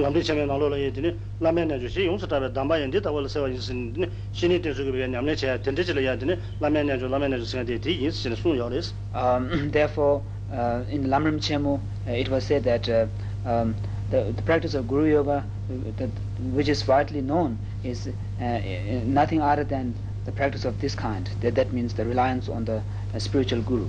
lamdi chame nalo la yedini lamya nyanju shi yungsa tabe damba yendi tawa la sewa yinsi yedini shini tensu kibiya nyamne chaya tende chila yedini lamya nyanju lamya nyanju singa de di yinsi shini sun yawres um, Therefore, uh, in Lamrim Chemu, uh, it was said that uh, um, the, the practice of Guru Yoga, uh, that, which is widely known, is uh, uh, nothing other than the practice of this kind. That, that means the reliance on the spiritual Guru.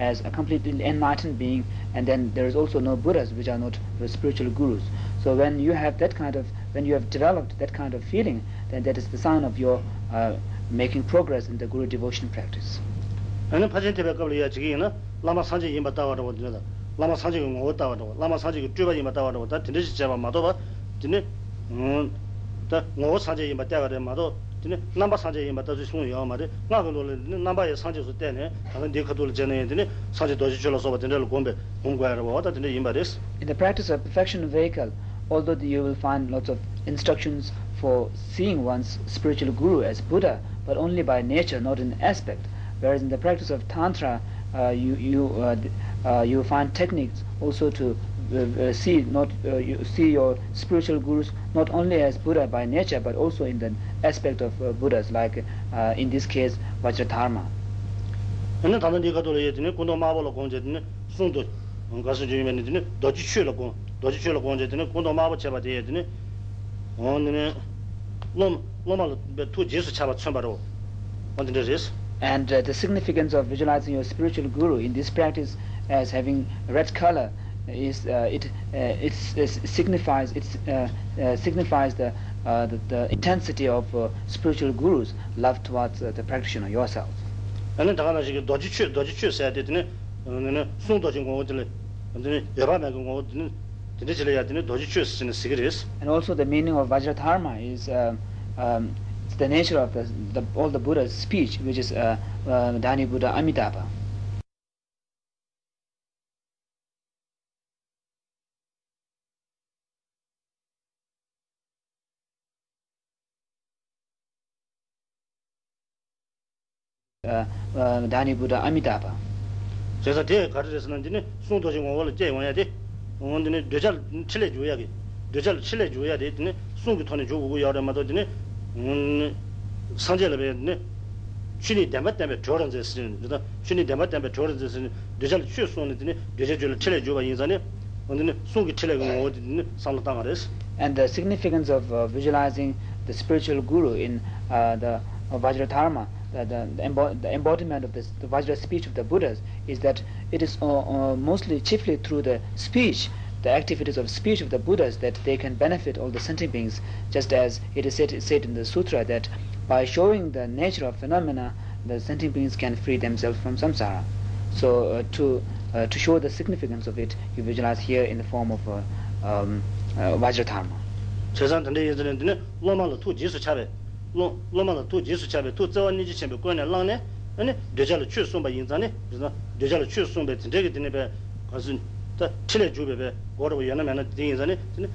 as a completely enlightened being and then there is also no buddhas which are not the spiritual gurus. So when you have that kind of when you have developed that kind of feeling then that is the sign of your uh, making progress in the guru devotion practice. and pajen te ka ya ji na lama sanje yin ba ta wa ro da lama sanje ngo ta wa lama sanje ju ba yin ba ta wa ro da tin ji ja ma do ba tin ne ta ngo sanje yin ba ta ma do 드네 넘버 산제 이 맞다 주송 요 말이 나가 놀래 넘버에 산제 수 때네 나는 네 가도를 전에 드네 산제 도시 줄어서 버든들 공배 공과를 와다 드네 이 말이스 in the practice of perfection of vehicle although the, you will find lots of instructions for seeing one's spiritual guru as buddha but only by nature not in aspect. Whereas in the practice of tantra uh, you you uh, uh, you find techniques also to Uh, uh, see not uh, you see your spiritual gurus not only as buddha by nature but also in the aspect of uh, buddhas like uh, in this case vajradharma ene ta ne ga do le ne ko no ma bo lo ko je ne sung do ga su ji me ne do ji chue lo ko do ji chue lo ko je ne ko no ma bo che ba de ne on ne lo lo lo be tu je su cha ba chen ba ro on the res and uh, the significance of visualizing your spiritual guru in this practice as having red color is uh, it uh, it signifies it uh, signifies the, the, the intensity of spiritual gurus love towards the practitioner yourself. 나는 다가나 지금 도지취 도지취 써야 되더니 너는 송도진 공부들 근데 여밤에 공부들 근데 제가 야드는 도지취 쓰는 시그리스 and also the meaning of vajradharma is um, um, the nature of the, the all the buddha's speech which is uh, uh, dani buddha amitabha. dhāni buddhā amitāpa chayasā te kārī resa nāndini sūng tōshī ngō wāla jayā wāyā te ngōndini dhēchāl chilē jūyā ki dhēchāl chilē jūyā te dini sūng ki tōni jūgu gu yā rā mātō dini sāngcē labē dini chūni dāmbā dāmbā chōrān zay sīni dhita chūni dāmbā dāmbā chōrān zay sīni dhēchāl chū sūng dini dhēchāl chūla chilē jūyā yīnsā ni ngōndini sūng ki chilē ngō wā dini sāngla tāngā resa And the significance of uh, visualizing the spiritual guru in uh, the uh, Vajradharma the, the, embo- the embodiment of this, the Vajra speech of the Buddhas, is that it is uh, uh, mostly, chiefly through the speech, the activities of speech of the Buddhas, that they can benefit all the sentient beings, just as it is said, said in the sutra that by showing the nature of phenomena, the sentient beings can free themselves from samsara. So uh, to uh, to show the significance of it, you visualize here in the form of uh, um, uh. 재산 된데 예전에 되네. 로마로 투 지수 차베. 로 로마로 투 지수 차베. 투 저원이 지 쳔베 권에 랑네. 아니 되잘 취 손바 인자네. 그래서 되잘 취 손베 되게 되네 배. 가서 다 칠해 주베베. 고로 연하면은 되인자네. 되네.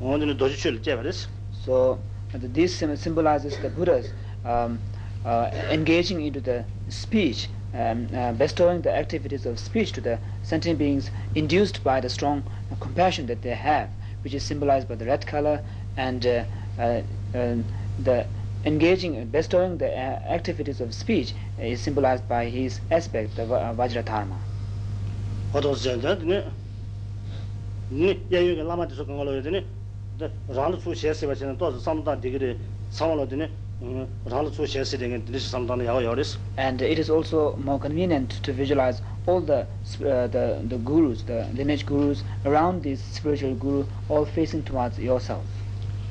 오늘은 도지 취를 제버렸어. So uh, this sym- symbolizes the Buddhas um, uh, engaging into the speech, um, uh, bestowing the activities of speech to the sentient beings induced by the strong uh, compassion that they have, which is symbolized by the red color and uh, uh, um, the engaging bestowing the uh, activities of speech is symbolized by his aspect the uh, vajradharma hodo zenda ne? Ni yayu ge lama de so ngalo de ne? Mm, Ran su she se ba chen to sam da de ge sam lo de ne? Ran su she se de ge de sam da ya ya res and it is also more convenient to visualize all the uh, the the gurus the lineage gurus around this spiritual guru all facing towards yourself.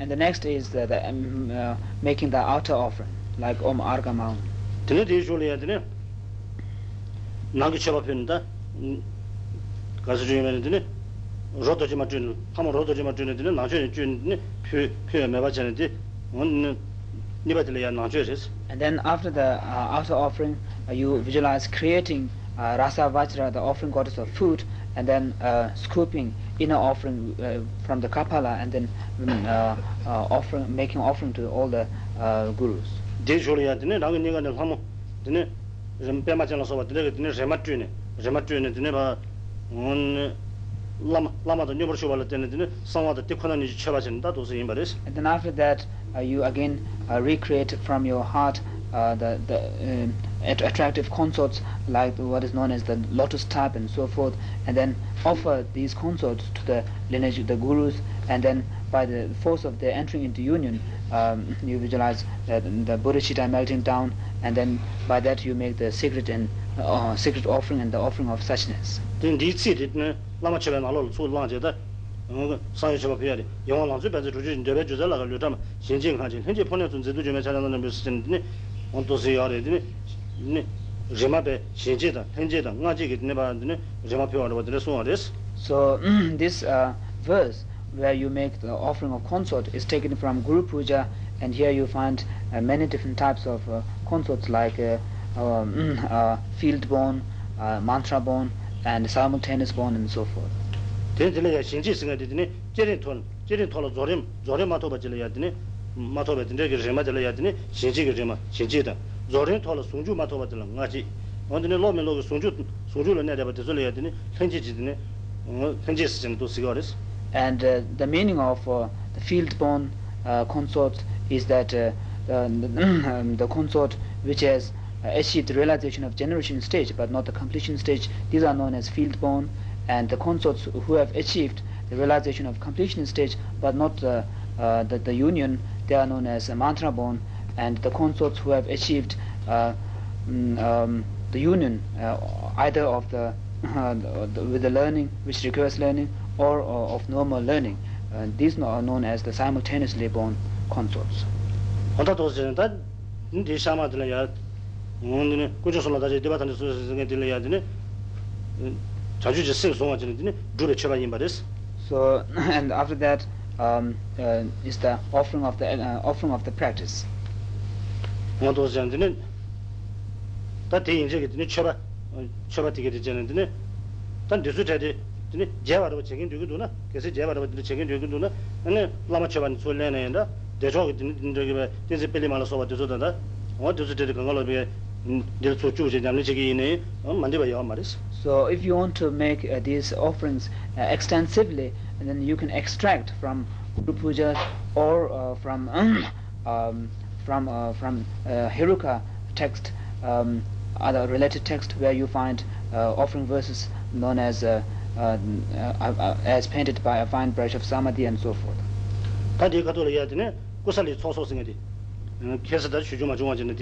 and the next is the, the um, uh, making the outer offering like om arga maun dī dī chūla yā dī nāngi chā pā pī nā kāsa chū yā dī roto jima chun, hama roto jima chun dine. Nangchwe chun dine. Pyo pyo meba chane di on nipa dile ya nangchwe res. And then after the uh, outer offering, uh, you visualize creating uh, rasa vajra, the offering goddess of food, and then uh, scooping inner offering uh, from the kapala, and then um, uh, uh, offering, making offering to all the uh, gurus. Di dine rangi niga nil hama dine pema chana soba dine dine rema chune, rema chune dine ba lama lama da nyumar shubala tene tene sangwa da tikhana ni cheba chen da dosa yinba res and then after that uh, you again uh, recreate from your heart uh, the the uh, attractive consorts like what is known as the lotus type and so forth and then offer these consorts to the lineage the gurus and then by the force of their entering into union um, you visualize uh, the bodhicitta melting down and then by that you make the secret and uh, secret offering and the offering of suchness. Then rimabe shinje da tenje da nga ji ne ba ne rima pyo ar wadre so res so this uh, verse where you make the offering of consort is taken from guru puja and here you find uh, many different types of uh, consorts like uh, um, uh, field bone uh, mantra bone and simultaneous bone and so forth. ten jile ya shinji singa de ne jere ton jere tolo zorim zorim ma to ba jile ya de ne ma to ba de ne ge rima jile ya de ne shinji ge rima shinji da zorin thola sungju ma thoba tila ngaji ondini lomi logo sungju sungju lo nedeba tizuli yadini henji jidini henji sijini tu sigaris. And uh, the meaning of uh, the field born uh, consort is that uh, the, um, the consort which has uh, achieved the realization of generation stage but not the completion stage. These are known as field born and the consorts who have achieved the realization of completion stage but not uh, uh, the, the union they are known as uh, mantra born and the consorts who have achieved uh, mm, um, the union uh, either of the, the, with the learning which requires learning or, or of normal learning uh, these are known as the simultaneously born consorts 오늘 고조 솔라 다제 디바탄데 소스게 딜레야 되네 자주 제 생소 와지는 되네 주베 쳐봐 임바레스 so and after that um uh, is the offering of the uh, offering of the practice nyāntō sāyāntini tā tē yīnchā ki tini chōpa chōpa tīki tī chāyāni tini tā ndisū chāyati tini jayā rāpa chēkiñ tuyukī tu na kēsī jayā rāpa tini chēkiñ tuyukī tu na nāni lāma chōpa ni tsū lēnā yāndā dēchō ki tini tini tuyukī bā tīnsi pēli māla sōpa tisū tāndā wā tisū chāyati kāngā lō bīyā dēl tsū chū chāyati nyamni chēki yīnā māndi bā yāwa mārīs So if you want to make uh, these offerings uh, extensively then you can extract from Guru Puja or uh, from um, from uh, from uh, Heruka text um, other related text where you find uh, offering verses known as as painted by a fine brush of samadhi and so forth. kesa da shu juma juma jina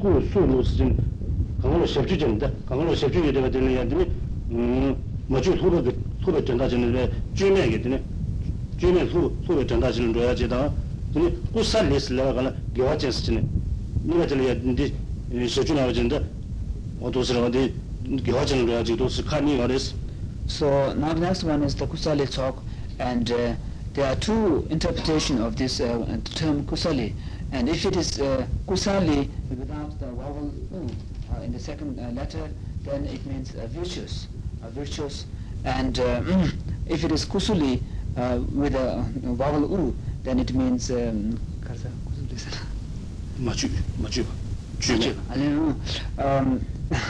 그 수로스 좀 강으로 섭주 된다 강으로 섭주 되게 되는 얘기니 음 맞죠 소로 소로 된다지는 왜 주면 얘기네 주면 소로 소로 된다지는 거야 제가 근데 고살레스라 가나 개화체스네 네가 들려 이제 소주나 가진다 어도스라 어디 개화체는 거야 지도 스카니 가레스 so now the next one is the kusali talk and uh, there are two interpretation of this uh, term kusali And if it is uh, kusali without the vowel u uh, in the second uh, letter, then it means uh, virtuous, uh, virtuous. And uh, hmm, if it is kusuli with a vowel u, then it means um, machu, machu, um,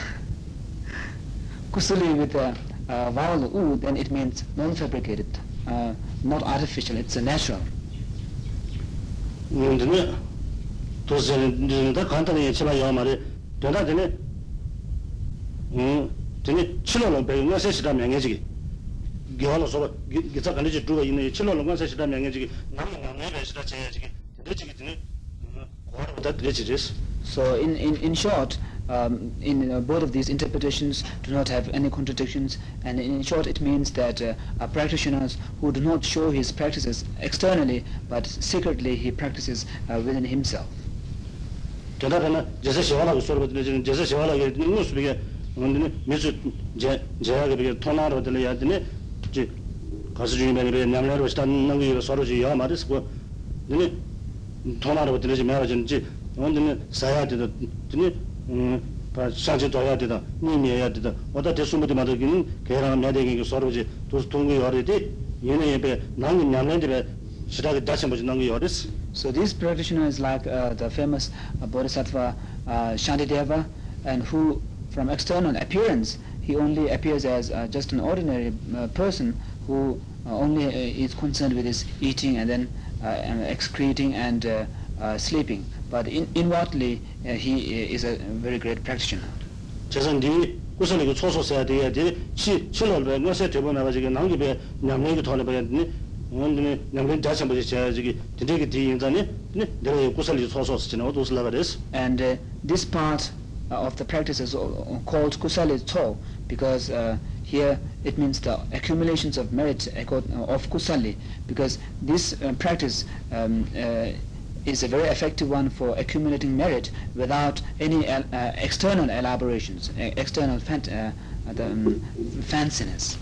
kusuli with a vowel u, then it means non-fabricated, not artificial. It's a natural. 근데 도저히 다 간단히 예치마 요 말이 되나 되네 음 되네 칠로는 배우는 세시다 명예지기 겨울어서 기타 간지 두가 있는 칠로는 건 세시다 명예지기 남은 남의 배시다 제야지기 되지기 되네 고아보다 되지리스 So in, in, in short, um, in uh, both of these interpretations do not have any contradictions and in short it means that uh, are practitioners who do not show his practices externally but secretly he practices uh, within himself. tena tena jesa shivala ka sorba tene jesa shivala ka tene ngus bige ondine misu jaya ka bige tona rwa tene ya tene ji kasi jungi bige bige nyamla rwa shita nangu yiga soro ji yaa maris kwa tene tona rwa tene ji mayara jine ji ondine saya tida tene mm, shanchi toya tida nimi ya tida oda te sumbuti mato ki kairanga myade ki sorba ji tos tungu yore di yene yebe nangu nyamla dibe shita ki dachin bochi nangu yore si So this practitioner is like uh, the famous uh, Bodhisattva uh, Shantideva, and who, from external appearance, he only appears as uh, just an ordinary uh, person who uh, only is concerned with his eating and then and excreting and sleeping. But in, inwardly, he is a very great practitioner. 재선 뒤 우선 이거 초소 써야 돼야 돼. 시 실로를 뭐세 되고 나가 지금 남기배 냠내기 돈을 봐야 되니. 오늘 냠내 자체 뭐지 제가 저기 되게 뒤 인자니. 네. 내가 고설이 초소 쓰지는 어디 올라가 됐어. And uh, this part uh, of the practice is uh, called kusali to because uh, here it means the accumulations of merit accord- uh, of kusali because this uh, practice um, uh, is a very effective one for accumulating merit without any el- uh, external elaborations, uh, external fan- uh, uh, the, um, fanciness.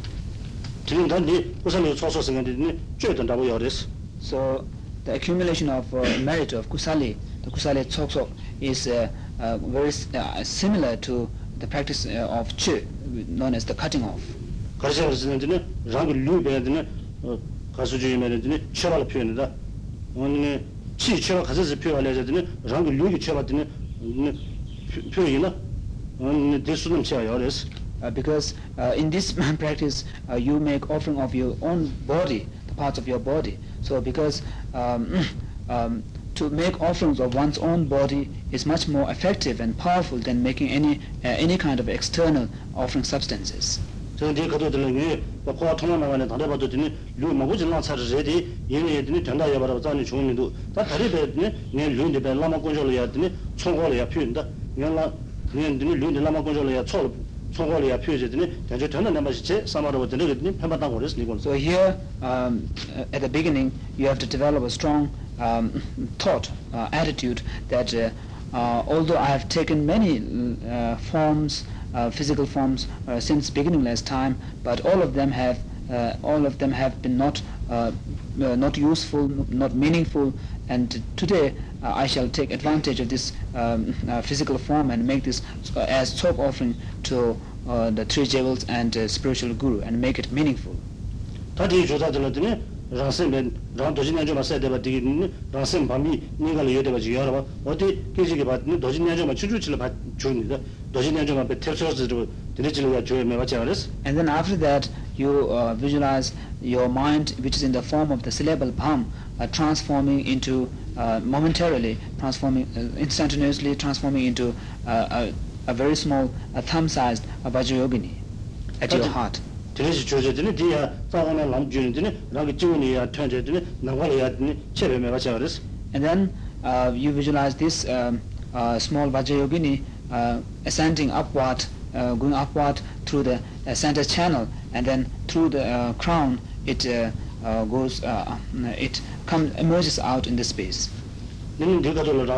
지금 단디 우선 초소 쓰는 데니 죄던다고 열었어. So the accumulation of uh, merit of kusali, the kusali tsokso, is uh, uh, very s- uh, similar to the practice uh, of chu, known as the cutting off. 가르쳐 쓰는 데는 랑을 루베야 되는 가수 주의면은 데니 처발 표현이다. 오늘 치 처발 가서 표현을 해야 되는 랑을 루기 처발 되는 표현이나 오늘 대수는 제가 열었어. Uh, because uh, in this practice uh, you make offering of your own body the parts of your body. So because um, um, to make offerings of one's own body is much more effective and powerful than making any uh, any kind of external offering substances. so de ko de ngi ba ko thong na ne thare ba do ni lu ma bu jin na sa re de yin ye de ni thanda ya ba ba za ni chung ni do ta thare be ni ne lu de be 표현다 내가 얘네들이 류인데 라마 건조를 해야 총 총고를 해야 표현되니 대체 되는 남아시 제 사마로 되는 거니 편바당 그랬어 이건 So here, um, uh, at the beginning, you have to develop a strong um, thought, uh, attitude that uh, uh, although I have taken many uh, forms, uh, physical forms, uh, since beginningless time, but all of them have uh, all of them have been not uh, uh, not useful, not meaningful, and today uh, I shall take advantage of this um, uh, physical form and make this uh, as talk offering to uh, the three jewels and uh, spiritual guru and make it meaningful. tadi joda de ne rangsen ben rang dojin ne joma sa de ba de ne rangsen ba mi ne ga le yo de ba ji yo ba o de ke ji ge ba ne dojin ne joma chu chu chi le ba chu ni de dojin ne joma be ter cho ji de ne chi le jo me ba cha res and then after that you uh, visualize your mind which is in the form of the syllable bham uh, transforming into uh, momentarily transforming uh, instantaneously transforming into uh, uh, a very small, uh, thumb-sized uh, Vajrayogini at your That's- heart. 드레시 조제더니 뒤야 싸우나 남 주는더니 나가 지원이야 편제더니 나가려야 되니 체배 매 맞지 않았어 And then uh, you visualize this um, uh, small Vajrayogini uh, ascending upward, uh, going upward through the uh, center channel, and then through the uh, crown, it uh, uh, goes, uh, it comes emerges out in the space. 너는 네가 돌로 라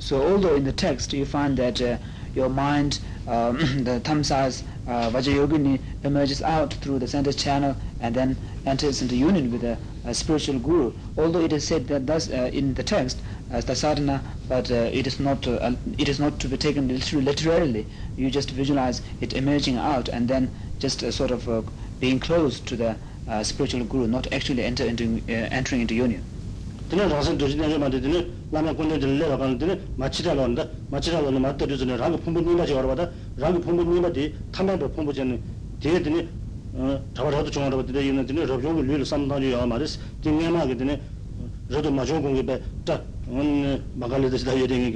So although in the text you find that uh, your mind, um, the tamsas, uh, vajrayogini emerges out through the center channel and then enters into union with the a spiritual guru. Although it is said that thus uh, in the text as the sadhana, but uh, it is not uh, it is not to be taken literally. You just visualize it emerging out and then just uh, sort of uh, being close to the uh, spiritual guru, not actually enter into entering into union.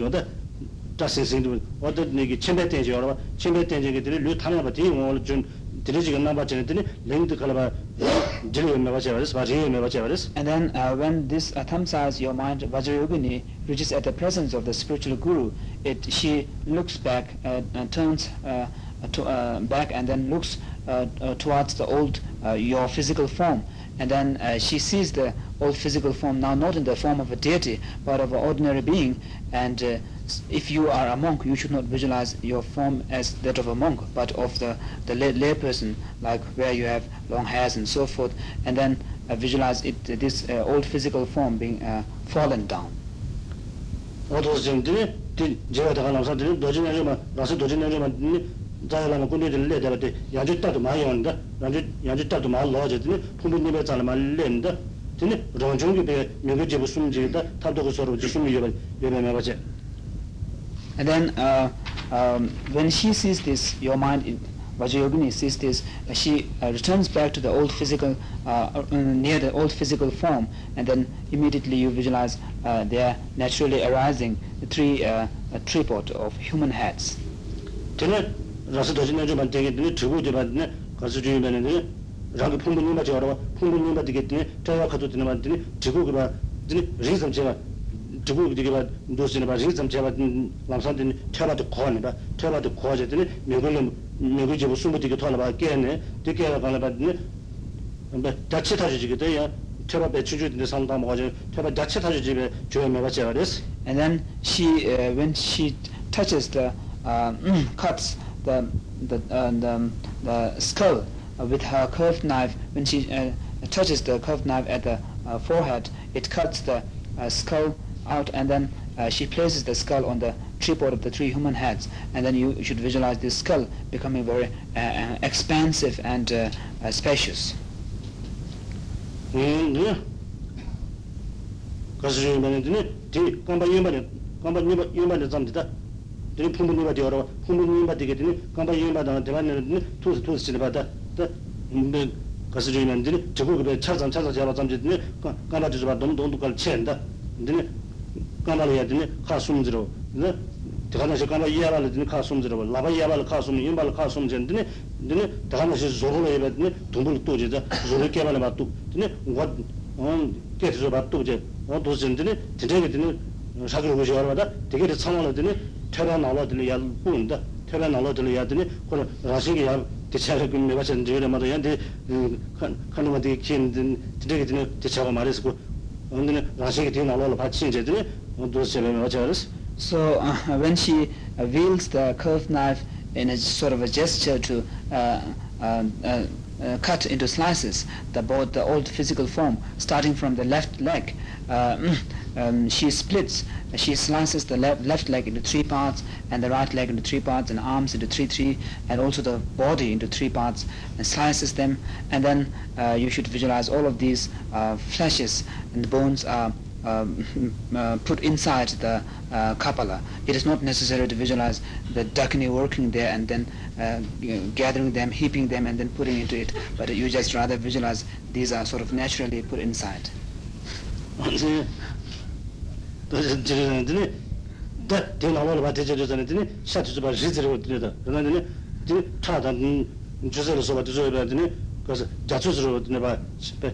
Wā tā sīng sīng dī wā tā dine kī chēmbē tēnchī wā rā bā chēmbē tēnchī kī dine lū tāmā bā dī ngā wā chōng dine chī kā nā bā chāni dine lēng dī kā rā bā And then uh, when this size your mind Vajrayogini reaches at the presence of the spiritual guru, it she looks back uh, and turns uh, to, uh, back and then looks towards the old your physical form. And then she sees the old physical form now not in the form of a deity but of an ordinary being. And if you are a monk, you should not visualize your form as that of a monk, but of the, the lay, lay person, like where you have long hairs and so forth, and then uh, visualize it, uh, this uh, old physical form being uh, fallen down. 자야라는 군대들 내다라데 야주따도 많이 온다. 야주 야주따도 많이 넣어졌더니 부모님의 자를 말렌다. 근데 런종이 배 명예제부 숨지다. 탑도 그 서로 지숨이 여러 여러 가지. And then uh, um, when she sees this, your mind, in, Vajrayogini sees this, uh, she uh, returns back to the old physical, uh, uh, near the old physical form, and then immediately you visualize uh, there naturally arising the three uh, tripod of human heads. 라스 도시 내주 만들게 들고 되면 가서 주면은 라고 풍분이 맞지 알아 풍분이 맞게 되네. 저와 가도 되는 만드니 들고 그봐. 되니 리즘 제가 들고 되게 봐. 도시는 봐. 리즘 제가 남산된 테라도 거는다 테라도 거제 되니 매고는 매고 제부 숨부 되게 토나 봐. 깨네. 되게 가나 봐 되니 근데 같이 타지 되게 돼야. 테라 배추주 되는 상담 가지고 테라 같이 타지 집에 줘야 매가 제가 그랬어. And then she uh, when she touches the uh, cuts the the, uh, the, the skull uh, with her curved knife. When she uh, touches the curved knife at the uh, forehead, it cuts the uh, skull out, and then uh, she places the skull on the tripod of the three human heads, and then you should visualize this skull becoming very expansive and spacious. Mm, 되게 풍부님이 되어라 풍부님이 되게 되니 간바 이마다 대만은 투스 투스 지나 받다 근데 가서 주면 되니 저거 그 차장 차장 잡아 잠지더니 간바 주지 봐 너무 너무 걸 치엔다 근데 간바를 해야 되니 가숨지로 네 대가나서 간바 이야를 되니 가숨지로 라바 이야를 가숨 이말 가숨 전드니 근데 대가나서 조를 해야 되니 돈을 또 주자 조를 깨발에 맞도 근데 what 깨서 맞도 이제 어 도전드니 되게 되니 사기로 보셔 봐라 되 게 상황을 되니 tērā nāla tīli yā lūnda, tērā nāla tīli yā tīni, kōrā rāshīngi yā tēchāra kīmi mē bāchā nīyō rā mā rā yā tī kāndu mā tī kīn tīni tīni tēchāra mā rī sī kō, tīni rāshīngi tī nāla lā bāchī nī tīni, dōs chē mē bāchā rā sī. So uh, when she uh, wields the curved knife in a sort of a gesture to uh, uh, uh, uh, cut into slices the both the old physical form starting from the left leg uh, um, she splits she slices the left, left leg into three parts and the right leg into three parts and arms into three three and also the body into three parts and slices them and then uh, you should visualize all of these uh, fleshes and the bones are um, uh, put inside the uh, kapala. It is not necessary to visualize the dakini working there and then uh, you know, gathering them, heaping them, and then putting into it. But you just rather visualize these are sort of naturally put inside 그래서 자초스로 내가 슈베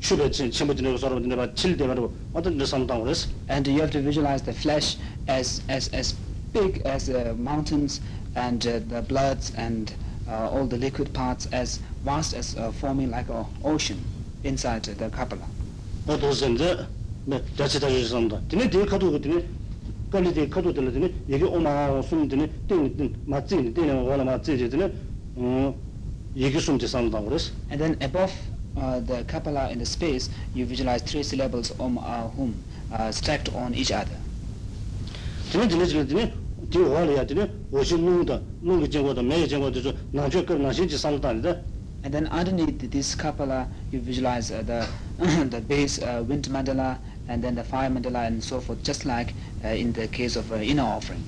쳔부드네 서로 내가 칠대 말고 어떤 데 상당을 했어 and you have to visualize the flesh as as as big as the uh, mountains and uh, the bloods and uh, all the liquid parts as vast as uh, forming like a ocean inside the kapala 어떤 sense 네 자체 다 주선다. 근데 뒤에 가도 그때 깔리데 카도들 되네 이게 오마 숨 되네 띵띵 맞지 되네 와라 맞지 되네 음 이게 숨지 상당 그래서 and then above uh, the kapala in the space you visualize three syllables om a hum uh, stacked on each other 되네 되네 되네 디 와라야 되네 오신 농다 농게 제거도 매 제거도 저 나저 그 나신지 상당이다 and then underneath this kapala you visualize uh, the the base uh, wind mandala and then the fire mandala and so forth just like uh, in the case of uh, inner offering.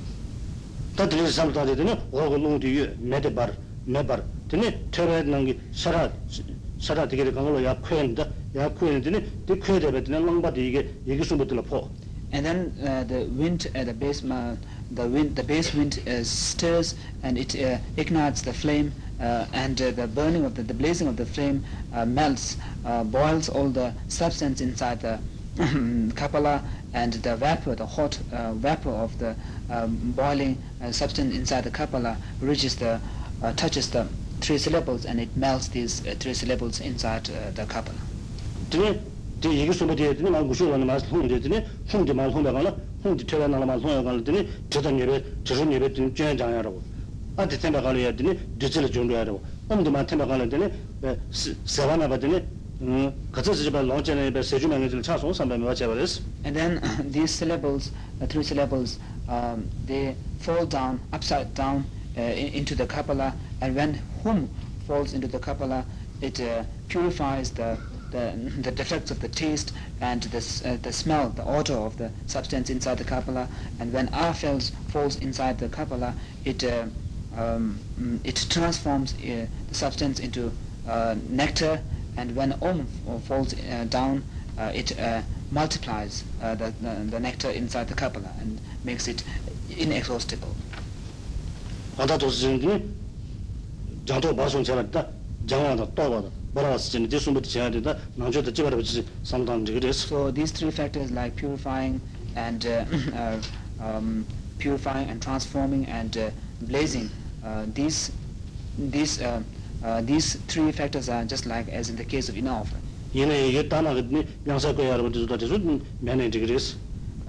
Ta de sam ta de ne o go lu de me de bar me bar de ne tere nang gi sara sara de ge ya khuen ya khuen de ne de khue de be de lang ba de ge ye ge su bu de la po. And then uh, the wind at the base uh, the wind the base wind uh, stirs and it uh, ignites the flame uh, and uh, the burning of the, the blazing of the flame uh, melts uh, boils all the substance inside the kapala and the vapor, the hot uh, vapor of the um, boiling uh, substance inside the kapala reaches the, uh, touches the three syllables and it melts these uh, three syllables inside uh, the kapala. Tene, te yegi sumba te, tene maa gushu wana maa hong te, tene hong te maa hong ba kaala, hong te tewa nala maa hong ya kaala, tene teta nyebe, teta nyebe, tene jaya jaya rago. An te tenpa kaala ya, tene dutila jondo ya rago. Om te maa tenpa kaala, tene uh, sewa na ba, tene And then uh, these syllables, the three syllables, um, they fall down, upside down uh, into the kapala, and when hum falls into the kapala, it uh, purifies the, the, the defects of the taste and the, uh, the smell, the odor of the substance inside the kapala, and when ah falls, falls inside the kapala, it, uh, um, it transforms the substance into nectar, and when Om falls uh, down, uh, it uh, multiplies the, the, nectar inside the kapala and makes it inexhaustible. so these three factors like purifying and uh, uh, um purifying and transforming and uh, blazing uh, these these uh, uh, these three factors are just like as in the case of inoffering.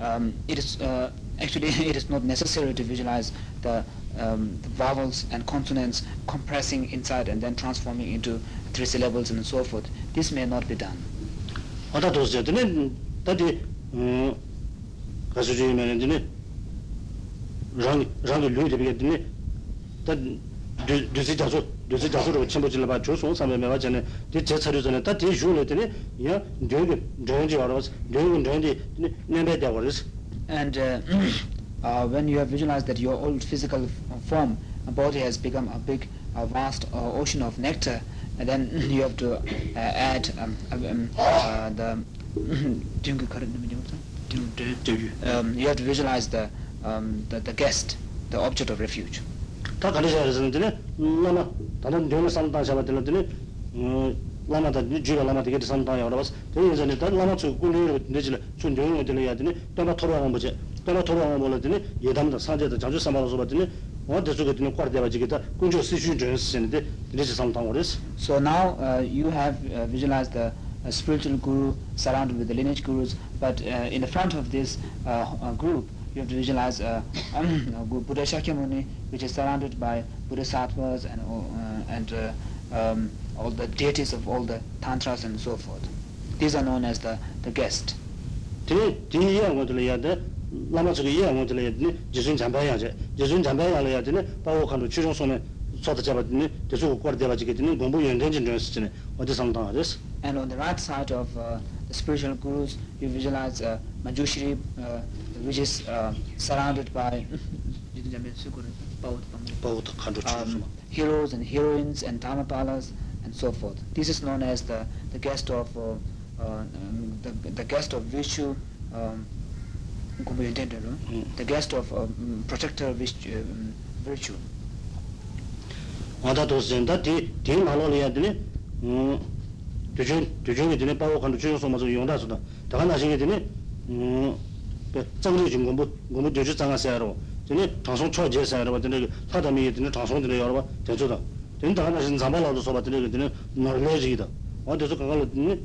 Um, it is uh, actually it is not necessary to visualize the, um, the, vowels and consonants compressing inside and then transforming into three syllables and so forth. This may not be done. 어다 도스제드네 다디 음 가수주의면은 이제 랑 랑을 류게 되겠네. 다 düzi jasu düzi jasu ro chimbo jila ba chu song sa me me ba jene de je charu jene ta de ju le de ne ya de ge de ji wa ro de ge de de ne be de wa ris And uh, uh, when you have visualized that your old physical f- form, a body has become a big, a vast uh, ocean of nectar, and then you have to uh, add um, um, uh, the um, you have to visualize the, um, the the guest, the object of refuge. 다 가르쳐 그러는데 라마 다른 되는 상담 잡아 들었더니 음 라마다 주가 라마 되게 상담 여러 번 되게 전에 다 라마 주 꿀을 내질 좀 되는 들어야 되니 또나 토로하는 거지 또나 토로하는 거라더니 예담도 사제도 자주 삼아서 봤더니 어디 저기 되는 꽈대 가지고다 군조 시슈 좀 쓰는데 이제 상담 그랬어 So now uh, you have uh, visualized the uh, spiritual guru surrounded with the lineage gurus, but uh, in the front of this uh, uh, group, Uh, you have to visualize uh, Buddha Shakyamuni, which is surrounded by Bodhisattvas and, uh, and uh, um, all the deities of all the tantras and so forth. These are known as the, the guest. lāma tsukī yā ngō tila yadini jisūn chāmbā yā chē jisūn chāmbā yā lā yadini bā wō khāndu chūshōng sōne sōta chāpa dini tisū kōr dēba chikī dini gōmbu yuñ tēnchīn tuyōn sī chini wā tī sāndā yā rēs And on the right side of uh, the spiritual gurus you visualize uh, Manjushri uh, which is uh, surrounded by um, heroes and heroines and dharmapalas and so forth. This is known as the, the guest of uh, um, the, the guest of virtue, um, the guest of um, protector virtue. Um, virtue. 간도 추종 손마서 용다서다 다가 나시게 되니 음 정리 중 공부 공부 되죠 장하세요 되니 장송 초제사로 되니 사담이 되니 장송 되니 여러 번 되죠다 된다 하나신 잠발라도 소바 되니 되니 노래지다 어디서 가가로 되니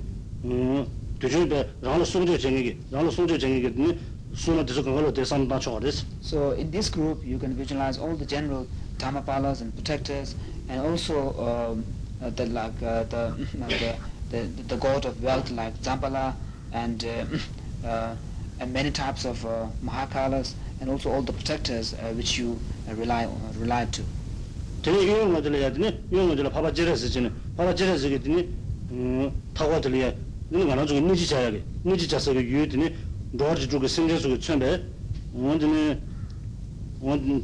음 되죠 배 라로 송조 정액이 라로 송조 정액이 되니 sūna tēsū kāngā lō tē samdāng chōgā rēs So in this group, you can visualize all the general dharmapalas and protectors, and also um, uh, the like uh, the, uh, the the the god of wealth like Zampala, and uh, uh, and many types of uh, mahakalas, and also all the protectors uh, which you uh, rely on, rely to. tēne yuwa ngā tēne yā tēne yuwa ngā tēne pāpa jirāsi tēne pāpa jirāsi kē tēne tāwa tēne yā tēne ngā rā chūgā nīchī chāyā kē nīchī chāsa kē yuwa tēne dōhar chī chūgā sēngyā chūgā chūmbē ngā tēne ngā tēne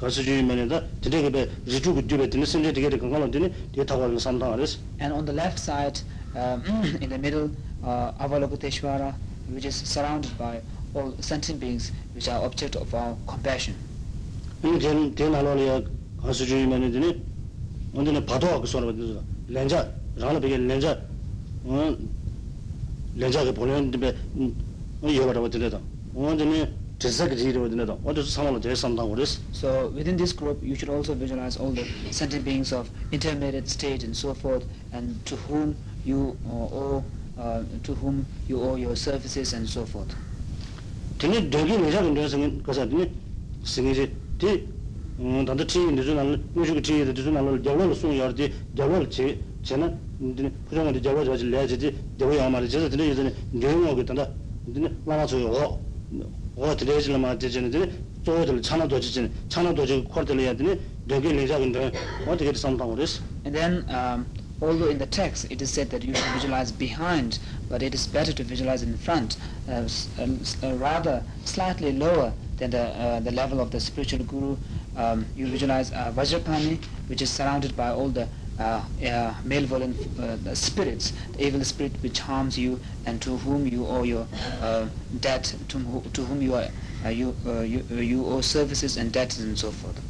kāsa chūgā mēne tā tēne kē bē rī chūgā dūbē tēne sēngyā tēne kē kāngā lō tēne tāwa kē samdāngā rēs And on the left side, um, in the middle, uh, Avalokiteshvara, which is surrounded by all sentient beings which are object of our compassion. 이 된, 된 알로리아 가수 주의면에 되니 언제는 바도 하고 소리 받는 렌자 라나 베게 렌자 어 렌자가 보내는데 뭐 여러분 들려다 언제는 제사가 지르고 들려다 어디서 상황을 제 상담 그랬어 So within this group, you should also visualize all the sentient beings of intermediate stage and so forth, and to whom you uh, owe, uh, to whom you owe your services and so forth. And then um, although in the text it is said that you should visualize behind, but it is better to visualize in front, uh, uh, uh, rather slightly lower than the, uh, the level of the spiritual guru. Um, you visualize uh, Vajrapani, which is surrounded by all the uh, uh, malevolent spirits, the evil spirit which harms you and to whom you owe your debt, to, to whom you, are, you, you, you owe services and debts and so forth.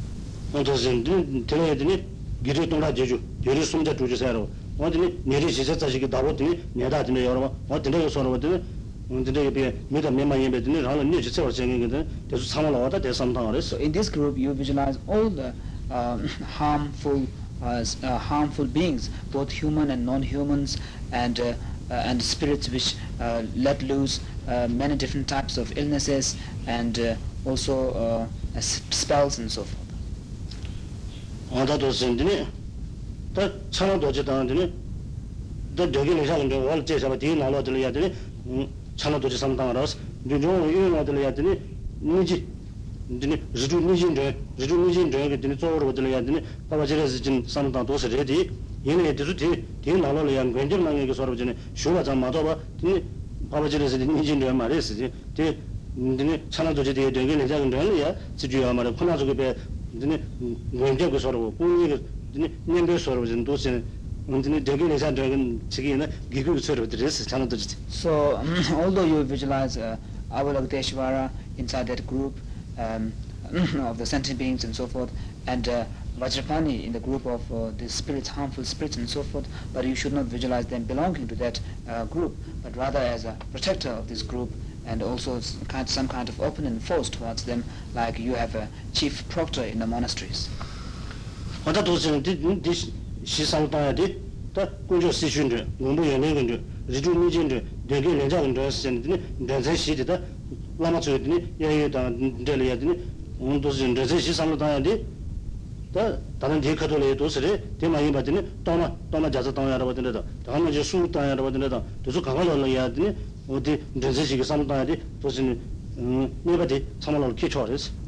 어떠신 들어야 되니 길이 동라 제주 여리 숨자 주주 사로 어디니 내리 지자 자식이 나보더니 내다 되네 여러분 어디네 소로 어디네 어디네 비 미다 메마 예배 되니 라는 니 지자 생기거든 그래서 상을 와다 대삼당을 So 했어 in this group, you visualize all the um, harmful, uh, s- uh, harmful beings, both human and non-humans, and uh, uh, and spirits which uh, let loose uh, many different types of illnesses and uh, also uh, s- spells and so forth. 어다도 생드니 다 차나도 지당드니 더 저기 내사는 저 원래 제사가 뒤 나로 들어야 되니 차나도 지 삼당을 해서 뉴종 이유나 들어야 되니 니지 드니 지주 니진데 지주 니진데 그 드니 저로 들어야 되니 바바 지레스 진 삼당 도서 레디 얘네 뒤도 뒤 뒤 나로를 양 괜찮은 게 서로 전에 쇼가 좀 맞아 봐 드니 바바 지레스 니진데 말했지 뒤 드니 차나도 지 되게 되게 내자 근데 야 지주야 말에 코나족에 dine gu dine zin dosi dine chigi ina gigu gu. So, um, although you visualize uh, Avalokiteshvara inside that group um, of the sentient beings and so forth, and uh, Vajrapani in the group of uh, the spirits, harmful spirits and so forth, but you should not visualize them belonging to that uh, group, but rather as a protector of this group, and also s- kind, some kind of open force towards them, like you have a chief proctor in the monasteries. 어다 도시는 디 시상 따야디 다 공조 시준데 공부 연애 근데 리주 미진데 되게 내자 근데 선데 내자 시디다 라마 저드니 예예다 데려야드니 온 도시 내자 시상을 따야디 다 다른 디카도레 도스레 대마이 받더니 또나 또나 자자 또야라 받는다 다음에 이제 수 따야라 받는다 도서 강화를 해야드니 어디 내자 시기 상 따야디 도시는 음 네바디 참말로 키초레스